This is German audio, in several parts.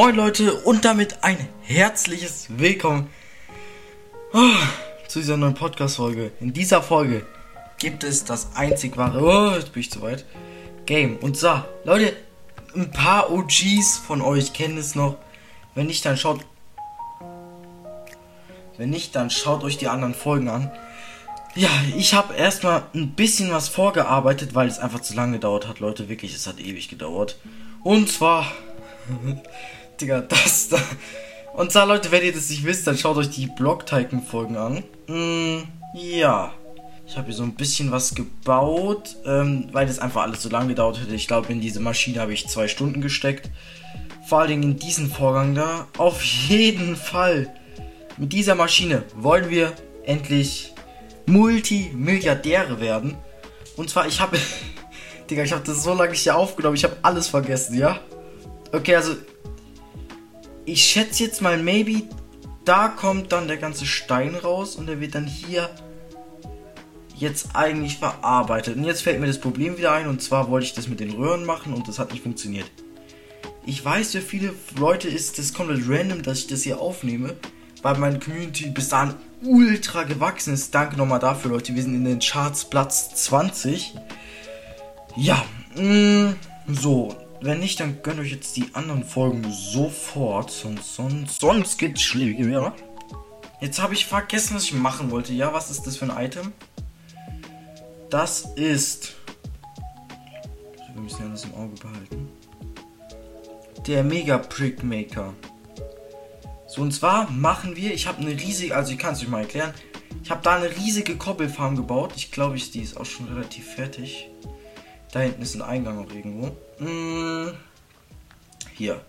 Moin Leute und damit ein herzliches Willkommen oh, zu dieser neuen Podcast-Folge. In dieser Folge gibt es das einzig wahre, oh, jetzt bin ich zu weit, Game. Und so, Leute, ein paar OGs von euch kennen es noch. Wenn nicht, dann schaut, wenn nicht, dann schaut euch die anderen Folgen an. Ja, ich habe erstmal ein bisschen was vorgearbeitet, weil es einfach zu lange gedauert hat, Leute. Wirklich, es hat ewig gedauert. Und zwar Digga, das da. Und zwar, Leute, wenn ihr das nicht wisst, dann schaut euch die Block-Tycoon-Folgen an. Mm, ja. Ich habe hier so ein bisschen was gebaut, ähm, weil das einfach alles so lange gedauert hätte. Ich glaube, in diese Maschine habe ich zwei Stunden gesteckt. Vor allen Dingen in diesen Vorgang da. Auf jeden Fall. Mit dieser Maschine wollen wir endlich Multimilliardäre werden. Und zwar, ich habe... Digga, ich habe das so lange hier aufgenommen. Ich habe alles vergessen, ja? Okay, also ich schätze jetzt mal, maybe da kommt dann der ganze Stein raus und der wird dann hier jetzt eigentlich verarbeitet. Und jetzt fällt mir das Problem wieder ein und zwar wollte ich das mit den Röhren machen und das hat nicht funktioniert. Ich weiß, für viele Leute ist das komplett random, dass ich das hier aufnehme, weil meine Community bis dahin ultra gewachsen ist. Danke nochmal dafür, Leute. Wir sind in den Charts Platz 20. Ja, mh, mm, so. Wenn nicht, dann gönnt euch jetzt die anderen Folgen sofort. Sonst, sonst, sonst geht's schlimmer. Jetzt habe ich vergessen, was ich machen wollte. Ja, was ist das für ein Item? Das ist. Wir müssen ja das im Auge behalten. Der Mega Prick Maker. So, und zwar machen wir. Ich habe eine riesige. Also, ich kann es euch mal erklären. Ich habe da eine riesige Koppelfarm gebaut. Ich glaube, ich, die ist auch schon relativ fertig. Da hinten ist ein Eingang auch irgendwo. Hm, hier.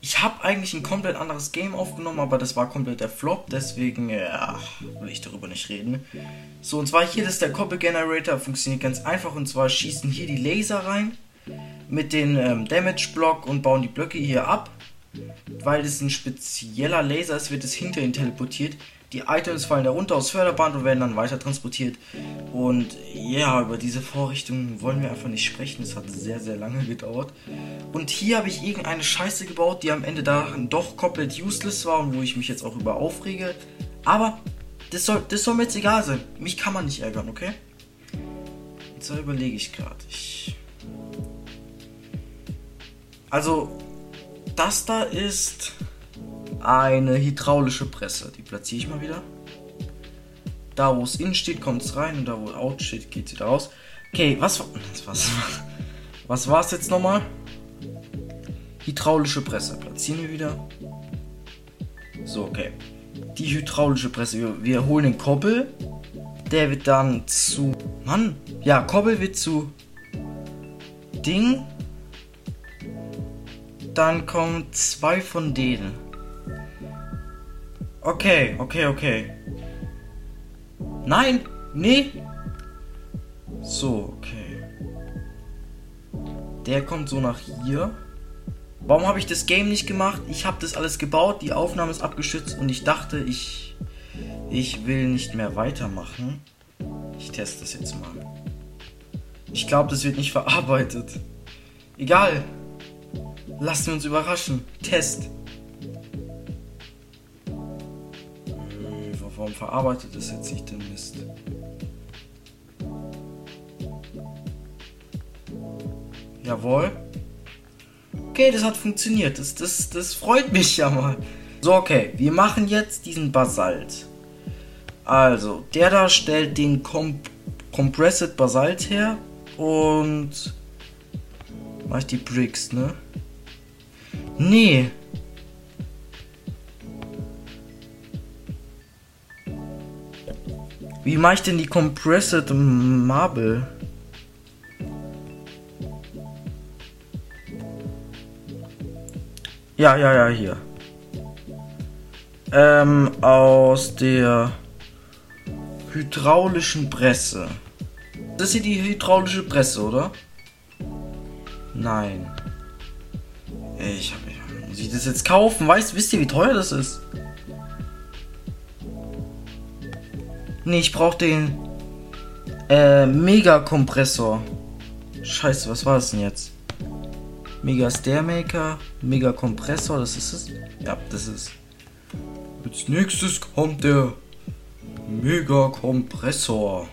Ich habe eigentlich ein komplett anderes Game aufgenommen, aber das war komplett der Flop, deswegen ja, will ich darüber nicht reden. So, und zwar hier, das ist der Koppel Generator, funktioniert ganz einfach und zwar schießen hier die Laser rein mit dem ähm, Damage Block und bauen die Blöcke hier ab. Weil das ein spezieller Laser ist, wird es hinter ihn teleportiert. Die Items fallen da runter aufs Förderband und werden dann weiter transportiert. Und ja, über diese Vorrichtung wollen wir einfach nicht sprechen. Es hat sehr, sehr lange gedauert. Und hier habe ich irgendeine Scheiße gebaut, die am Ende da doch komplett useless war und wo ich mich jetzt auch über aufrege. Aber das soll, das soll mir jetzt egal sein. Mich kann man nicht ärgern, okay? Jetzt überlege ich gerade. Ich also, das da ist eine hydraulische Presse. Die platziere ich mal wieder. Da, wo es in steht, kommt es rein und da, wo out steht, geht es wieder raus. Okay, was, was, was, was war es jetzt nochmal? Hydraulische Presse. Platzieren wir wieder. So, okay. Die hydraulische Presse. Wir, wir holen den Koppel. Der wird dann zu. Mann! Ja, Koppel wird zu. Ding. Dann kommen zwei von denen. Okay, okay, okay. Nein, nee. So, okay. Der kommt so nach hier. Warum habe ich das Game nicht gemacht? Ich habe das alles gebaut, die Aufnahme ist abgeschützt und ich dachte, ich ich will nicht mehr weitermachen. Ich teste das jetzt mal. Ich glaube, das wird nicht verarbeitet. Egal. Lassen wir uns überraschen. Test. Warum verarbeitet es jetzt nicht den Mist? Jawohl. Okay, das hat funktioniert. Das, das, das freut mich ja mal. So, okay. Wir machen jetzt diesen Basalt. Also, der da stellt den Comp Compressed Basalt her. Und... Mach ich die Bricks, ne? Nee. Wie mache ich denn die Compressed Marble? Ja, ja, ja, hier. Ähm, aus der hydraulischen Presse. Das ist hier die hydraulische Presse, oder? Nein. Ich hab. Muss ich das jetzt kaufen? Weißt, wisst ihr, wie teuer das ist? Nee, ich brauche den äh, Mega-Kompressor. Scheiße, was war das denn jetzt? Mega Stair Maker, Mega Kompressor, das ist es. Ja, das ist. Als nächstes kommt der Mega Kompressor.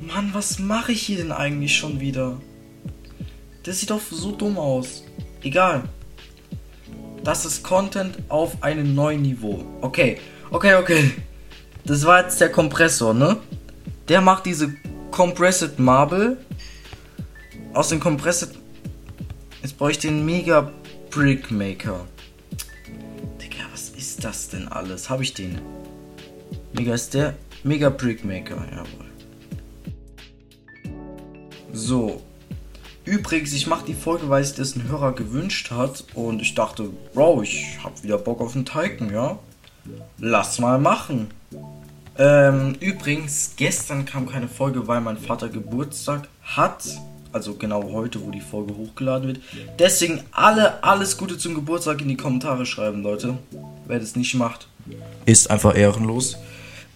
Mann, was mache ich hier denn eigentlich schon wieder? Das sieht doch so dumm aus. Egal. Das ist Content auf einem neuen Niveau. Okay, okay, okay. Das war jetzt der Kompressor, ne? Der macht diese Compressed Marble. Aus dem Compressed. Jetzt brauche ich den Mega Brick Maker. Digga, was ist das denn alles? Habe ich den? Mega ist der. Mega Brick Maker, jawohl. So. Übrigens, ich mache die Folge, weil sich das ein Hörer gewünscht hat. Und ich dachte, Bro, ich habe wieder Bock auf einen Titan, ja? Lass mal machen. Ähm, übrigens, gestern kam keine Folge, weil mein Vater Geburtstag hat. Also genau heute, wo die Folge hochgeladen wird. Deswegen alle alles Gute zum Geburtstag in die Kommentare schreiben, Leute. Wer das nicht macht, ist einfach ehrenlos.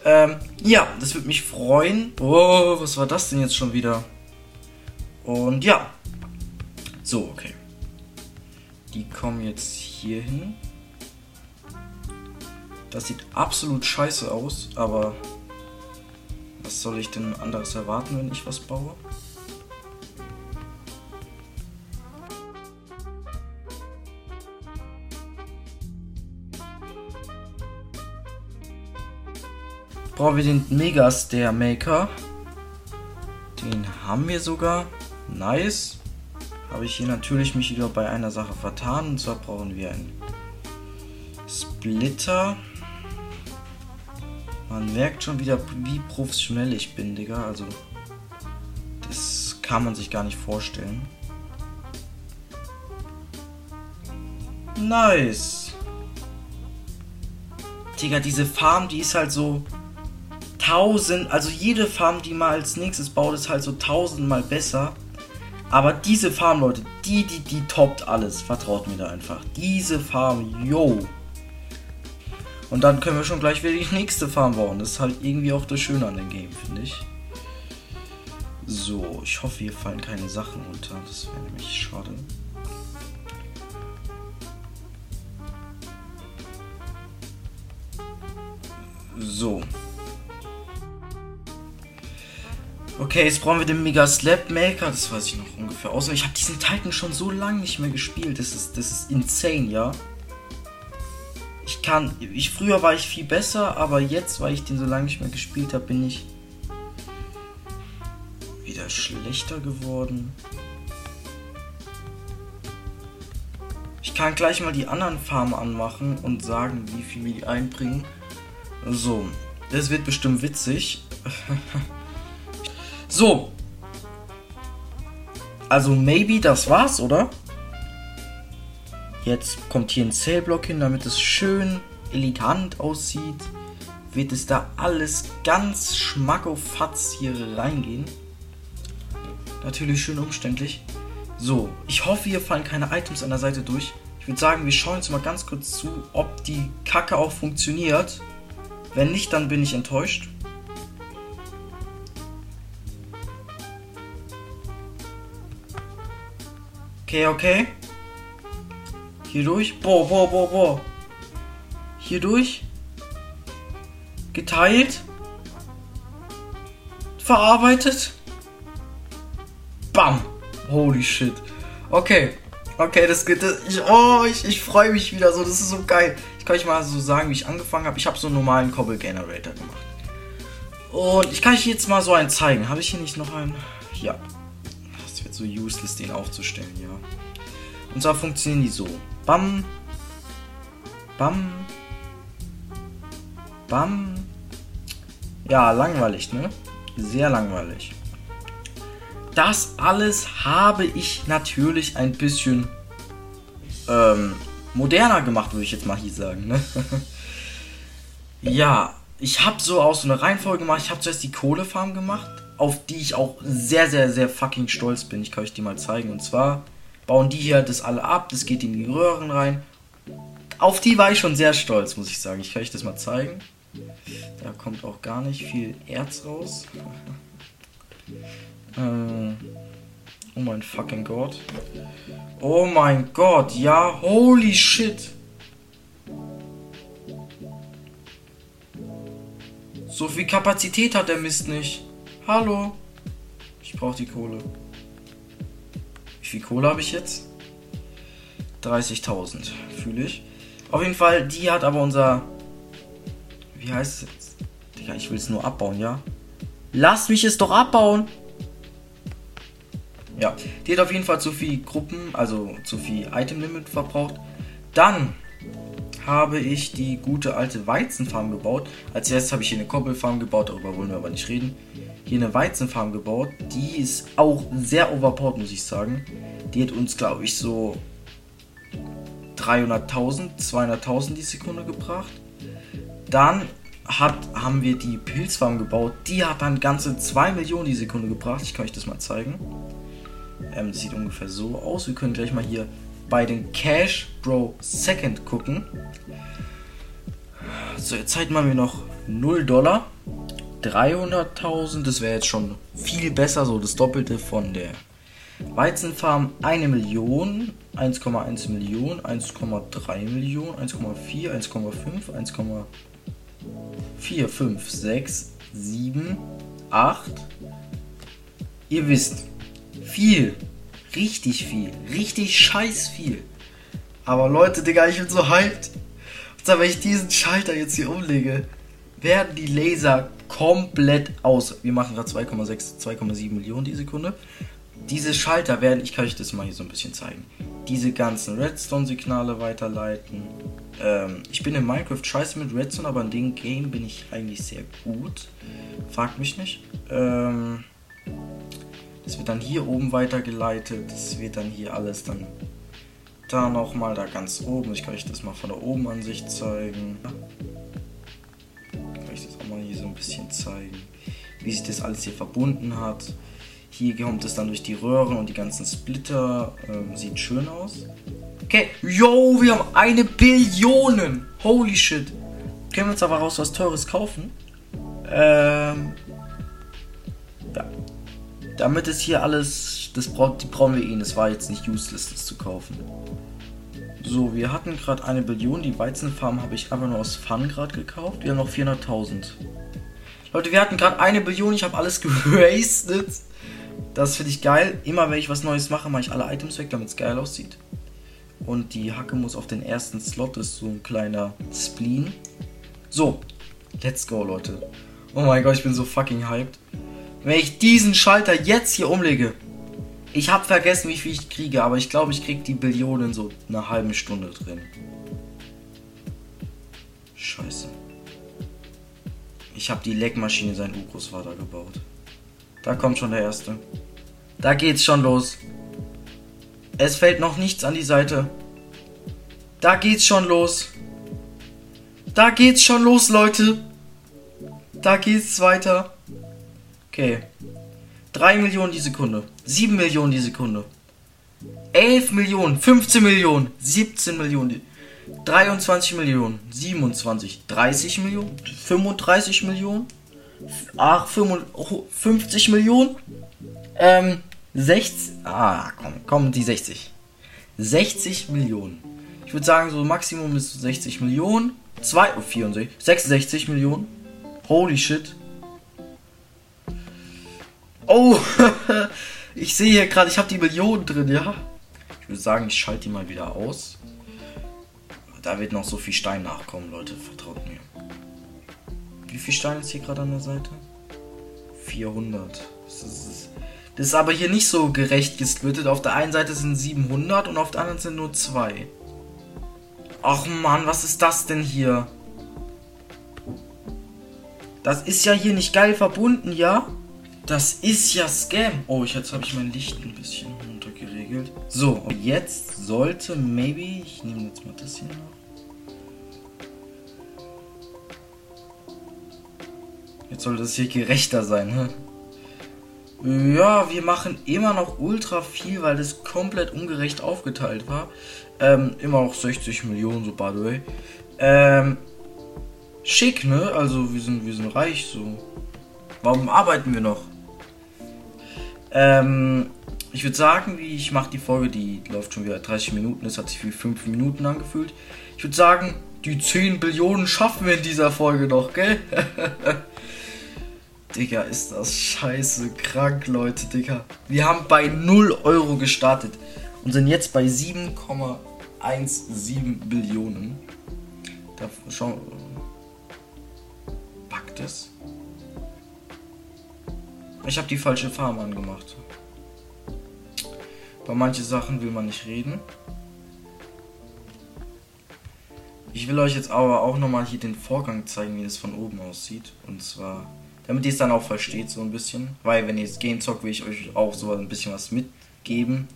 Ähm, ja, das würde mich freuen. Oh, was war das denn jetzt schon wieder? Und ja. So, okay. Die kommen jetzt hier hin. Das sieht absolut scheiße aus, aber was soll ich denn anderes erwarten, wenn ich was baue? Brauchen wir den Mega Stair Maker. Den haben wir sogar. Nice. Habe ich hier natürlich mich wieder bei einer Sache vertan. Und zwar brauchen wir einen Splitter. Man merkt schon wieder, wie professionell ich bin, Digga. Also, das kann man sich gar nicht vorstellen. Nice. Digga, diese Farm, die ist halt so tausend, also jede Farm, die man als nächstes baut, ist halt so tausendmal besser. Aber diese Farm, Leute, die, die, die toppt alles. Vertraut mir da einfach. Diese Farm, yo. Und dann können wir schon gleich wieder die nächste Farm bauen. Das ist halt irgendwie auch das Schöne an dem Game, finde ich. So, ich hoffe, hier fallen keine Sachen unter. Das wäre nämlich schade. So. Okay, jetzt brauchen wir den Mega Slap Maker. Das weiß ich noch ungefähr aus. Ich habe diesen Titan schon so lange nicht mehr gespielt. Das ist, das ist insane, ja kann, ich früher war ich viel besser, aber jetzt, weil ich den so lange nicht mehr gespielt habe, bin ich wieder schlechter geworden. Ich kann gleich mal die anderen Farmen anmachen und sagen, wie viel wir die einbringen. So, das wird bestimmt witzig. so. Also maybe das war's, oder? Jetzt kommt hier ein Zellblock hin, damit es schön elegant aussieht. Wird es da alles ganz schmackofatz hier reingehen. Natürlich schön umständlich. So, ich hoffe, hier fallen keine Items an der Seite durch. Ich würde sagen, wir schauen jetzt mal ganz kurz zu, ob die Kacke auch funktioniert. Wenn nicht, dann bin ich enttäuscht. Okay, okay. Hier durch. Boah, boah, boah, boah. Hier durch. Geteilt. Verarbeitet. Bam. Holy shit. Okay. Okay, das geht. Ich, oh, ich, ich freue mich wieder so. Das ist so geil. Ich kann euch mal so sagen, wie ich angefangen habe. Ich habe so einen normalen Cobble Generator gemacht. Und ich kann euch jetzt mal so einen zeigen. Habe ich hier nicht noch einen? Ja. Das wird so useless, den aufzustellen, ja. Und zwar funktionieren die so. Bam. Bam. Bam. Ja, langweilig, ne? Sehr langweilig. Das alles habe ich natürlich ein bisschen ähm, moderner gemacht, würde ich jetzt mal hier sagen. Ne? ja, ich habe so auch so eine Reihenfolge gemacht. Ich habe zuerst die Kohlefarm gemacht, auf die ich auch sehr, sehr, sehr fucking stolz bin. Ich kann euch die mal zeigen. Und zwar bauen die hier das alle ab, das geht in die Röhren rein. Auf die war ich schon sehr stolz, muss ich sagen. Ich kann euch das mal zeigen. Da kommt auch gar nicht viel Erz raus. äh, Oh mein fucking Gott. Oh mein Gott, ja, holy shit. So viel Kapazität hat der Mist nicht. Hallo. Ich brauche die Kohle. Wie viel Kohle habe ich jetzt? 30.000, fühle ich. Auf jeden Fall, die hat aber unser... Wie heißt es jetzt? Digga, ich will es nur abbauen, ja? Lass mich es doch abbauen! Ja, die hat auf jeden Fall zu viel Gruppen, also zu viel Item Limit verbraucht. Dann habe ich die gute alte Weizenfarm gebaut. Als erstes habe ich hier eine Koppelfarm gebaut, darüber wollen wir aber nicht reden. Hier eine Weizenfarm gebaut. Die ist auch sehr overpowered, muss ich sagen. Die hat uns, glaube ich, so 300.000, 200.000 die Sekunde gebracht. Dann hat, haben wir die Pilzfarm gebaut. Die hat dann ganze 2 Millionen die Sekunde gebracht. Ich kann euch das mal zeigen. Ähm, sieht ungefähr so aus. Wir können gleich mal hier bei den Cash Bro Second gucken. So, jetzt man mir noch 0 Dollar. 300.000, das wäre jetzt schon viel besser, so das Doppelte von der Weizenfarm. 1 Million, 1,1 Millionen, 1,3 Millionen, 1,4, 1,5, 1,4, 5, 6, 7, 8. Ihr wisst, viel. Richtig viel. Richtig scheiß viel. Aber Leute, Digga, ich bin so hyped. Und wenn ich diesen Schalter jetzt hier umlege, werden die Laser komplett aus. Wir machen gerade 2,6, 2,7 Millionen die Sekunde. Diese Schalter werden, ich kann euch das mal hier so ein bisschen zeigen, diese ganzen Redstone-Signale weiterleiten. Ähm, ich bin in Minecraft scheiße mit Redstone, aber in dem Game bin ich eigentlich sehr gut. Fragt mich nicht. Ähm, das wird dann hier oben weitergeleitet. Das wird dann hier alles dann da nochmal, da ganz oben. Ich kann euch das mal von der oben Ansicht zeigen. Zeigen, wie sich das alles hier verbunden hat. Hier kommt es dann durch die Röhren und die ganzen Splitter. Ähm, sieht schön aus. Okay, yo, wir haben eine Billion. Holy shit. Können wir uns aber raus was Teures kaufen? Ähm, damit es hier alles, das braucht, die brauchen wir eh, das war jetzt nicht useless, das zu kaufen. So, wir hatten gerade eine Billion, die Weizenfarm habe ich einfach nur aus Fun gerade gekauft. Wir haben noch 400.000. Leute, wir hatten gerade eine Billion, ich habe alles gerastet. Das finde ich geil. Immer wenn ich was Neues mache, mache ich alle Items weg, damit es geil aussieht. Und die Hacke muss auf den ersten Slot, das ist so ein kleiner Spleen. So, let's go, Leute. Oh mein Gott, ich bin so fucking hyped. Wenn ich diesen Schalter jetzt hier umlege, ich habe vergessen, wie viel ich kriege, aber ich glaube, ich kriege die Billionen so eine halbe Stunde drin. Scheiße. Ich habe die Leckmaschine sein Urgroßvater gebaut. Da kommt schon der erste. Da geht's schon los. Es fällt noch nichts an die Seite. Da geht's schon los. Da geht's schon los, Leute. Da geht's weiter. Okay. 3 Millionen die Sekunde. 7 Millionen die Sekunde. 11 Millionen. 15 Millionen. 17 Millionen. 23 Millionen. 27. 30 Millionen. 35 Millionen. Ach, 50 Millionen. Ähm, 60. Ah, komm, komm, die 60. 60 Millionen. Ich würde sagen, so Maximum ist 60 Millionen. 2, 64, 66 Millionen. Holy shit. Oh, ich sehe hier gerade, ich habe die Millionen drin, ja. Ich würde sagen, ich schalte die mal wieder aus. Da wird noch so viel Stein nachkommen, Leute, vertraut mir. Wie viel Stein ist hier gerade an der Seite? 400. Das ist, das ist aber hier nicht so gerecht gesplittet. Auf der einen Seite sind 700 und auf der anderen sind nur 2. Ach man, was ist das denn hier? Das ist ja hier nicht geil verbunden, ja? Das ist ja Scam. Oh, jetzt habe ich mein Licht ein bisschen runtergeregelt. So, und jetzt sollte maybe... Ich nehme jetzt mal das hier noch. Jetzt sollte das hier gerechter sein, ne? Ja, wir machen immer noch ultra viel, weil das komplett ungerecht aufgeteilt war. Ähm, immer noch 60 Millionen, so by the way. Ähm, schick, ne? Also wir sind, wir sind reich, so. Warum arbeiten wir noch? Ähm, ich würde sagen, ich mache die Folge, die läuft schon wieder 30 Minuten, das hat sich wie 5 Minuten angefühlt. Ich würde sagen, die 10 Billionen schaffen wir in dieser Folge noch, gell? Digga, ist das scheiße krank, Leute, Digga. Wir haben bei 0 Euro gestartet und sind jetzt bei 7,17 Billionen. Da schauen. Packt es? Ich habe die falsche Farbe angemacht. Bei manchen Sachen will man nicht reden. Ich will euch jetzt aber auch nochmal hier den Vorgang zeigen, wie es von oben aussieht. Und zwar, damit ihr es dann auch versteht so ein bisschen. Weil wenn ihr es Game zockt, will ich euch auch so ein bisschen was mitgeben.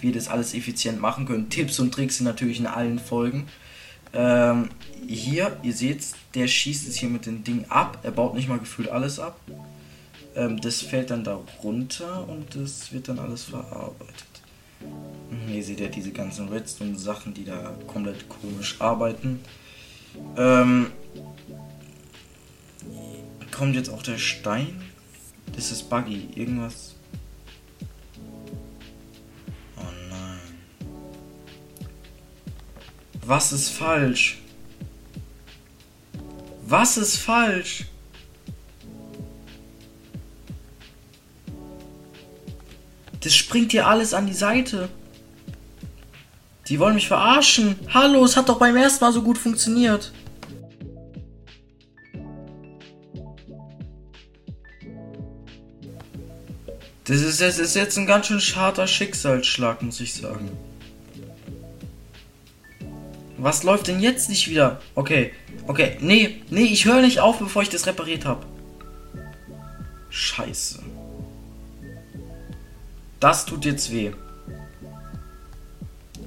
Wie ihr das alles effizient machen könnt. Tipps und Tricks sind natürlich in allen Folgen. Ähm, hier, ihr seht, der schießt es hier mit dem Ding ab. Er baut nicht mal gefühlt alles ab. Ähm, das fällt dann da runter und das wird dann alles verarbeitet. Mhm, hier seht ihr diese ganzen Redstone-Sachen, die da komplett komisch arbeiten. Ähm, kommt jetzt auch der Stein? Das ist buggy. Irgendwas. Oh nein. Was ist falsch? Was ist falsch? Das springt hier alles an die Seite. Die wollen mich verarschen. Hallo, es hat doch beim ersten Mal so gut funktioniert. Das ist, das ist jetzt ein ganz schön scharter Schicksalsschlag, muss ich sagen. Was läuft denn jetzt nicht wieder? Okay, okay, nee, nee, ich höre nicht auf, bevor ich das repariert habe. Scheiße. Das tut jetzt weh.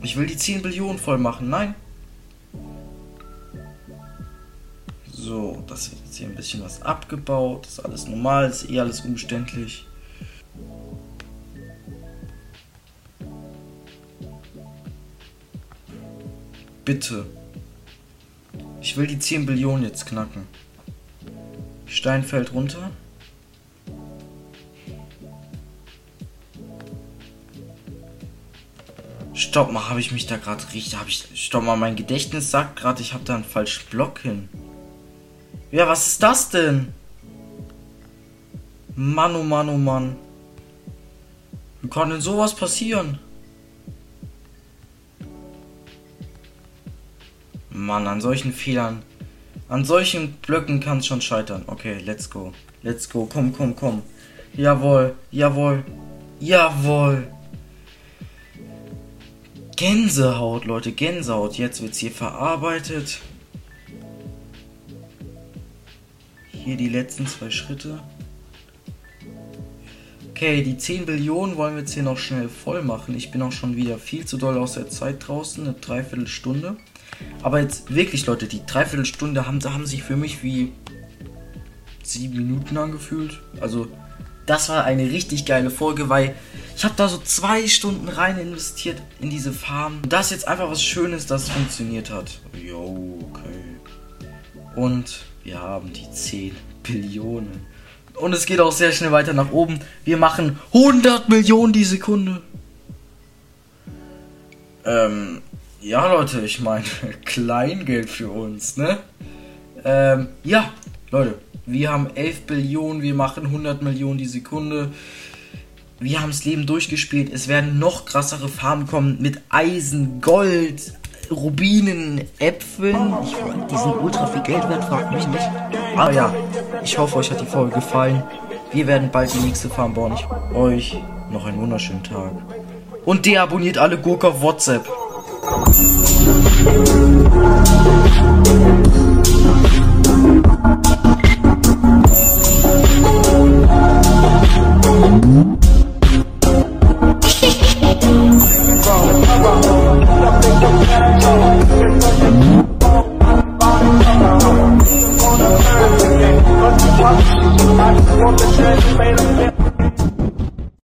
Ich will die 10 Billionen voll machen. Nein. So, das wird jetzt hier ein bisschen was abgebaut. Das ist alles normal, ist eh alles umständlich. Bitte. Ich will die 10 Billionen jetzt knacken. Stein fällt runter. Stopp mal, habe ich mich da gerade richtig. Habe ich. Stopp mal, mein Gedächtnis sagt gerade, ich habe da einen falschen Block hin. Ja, was ist das denn? Mann, oh Mann, oh Mann. Wie kann denn sowas passieren? Mann, an solchen Fehlern. An solchen Blöcken kann es schon scheitern. Okay, let's go. Let's go. Komm, komm, komm. Jawohl, jawohl, jawohl. Gänsehaut, Leute, Gänsehaut. Jetzt wird es hier verarbeitet. Hier die letzten zwei Schritte. Okay, die 10 Billionen wollen wir jetzt hier noch schnell voll machen. Ich bin auch schon wieder viel zu doll aus der Zeit draußen, eine Dreiviertelstunde. Aber jetzt wirklich, Leute, die Dreiviertelstunde haben, haben sich für mich wie sieben Minuten angefühlt. Also, das war eine richtig geile Folge, weil ich habe da so zwei Stunden rein investiert in diese Farm. Das ist jetzt einfach was Schönes, das funktioniert hat. Jo, okay. Und wir haben die 10 Billionen. Und es geht auch sehr schnell weiter nach oben. Wir machen 100 Millionen die Sekunde. Ähm, ja, Leute, ich meine, Kleingeld für uns, ne? Ähm, ja, Leute, wir haben 11 Billionen, wir machen 100 Millionen die Sekunde wir haben das Leben durchgespielt. Es werden noch krassere Farben kommen mit Eisen, Gold, Rubinen, Äpfeln. Ich, die sind ultra viel Geld wert, fragt mich nicht. Aber ja, ich hoffe, euch hat die Folge gefallen. Wir werden bald die nächste Farm bauen. Ich euch noch einen wunderschönen Tag. Und deabonniert alle Gurke auf WhatsApp. Thank you.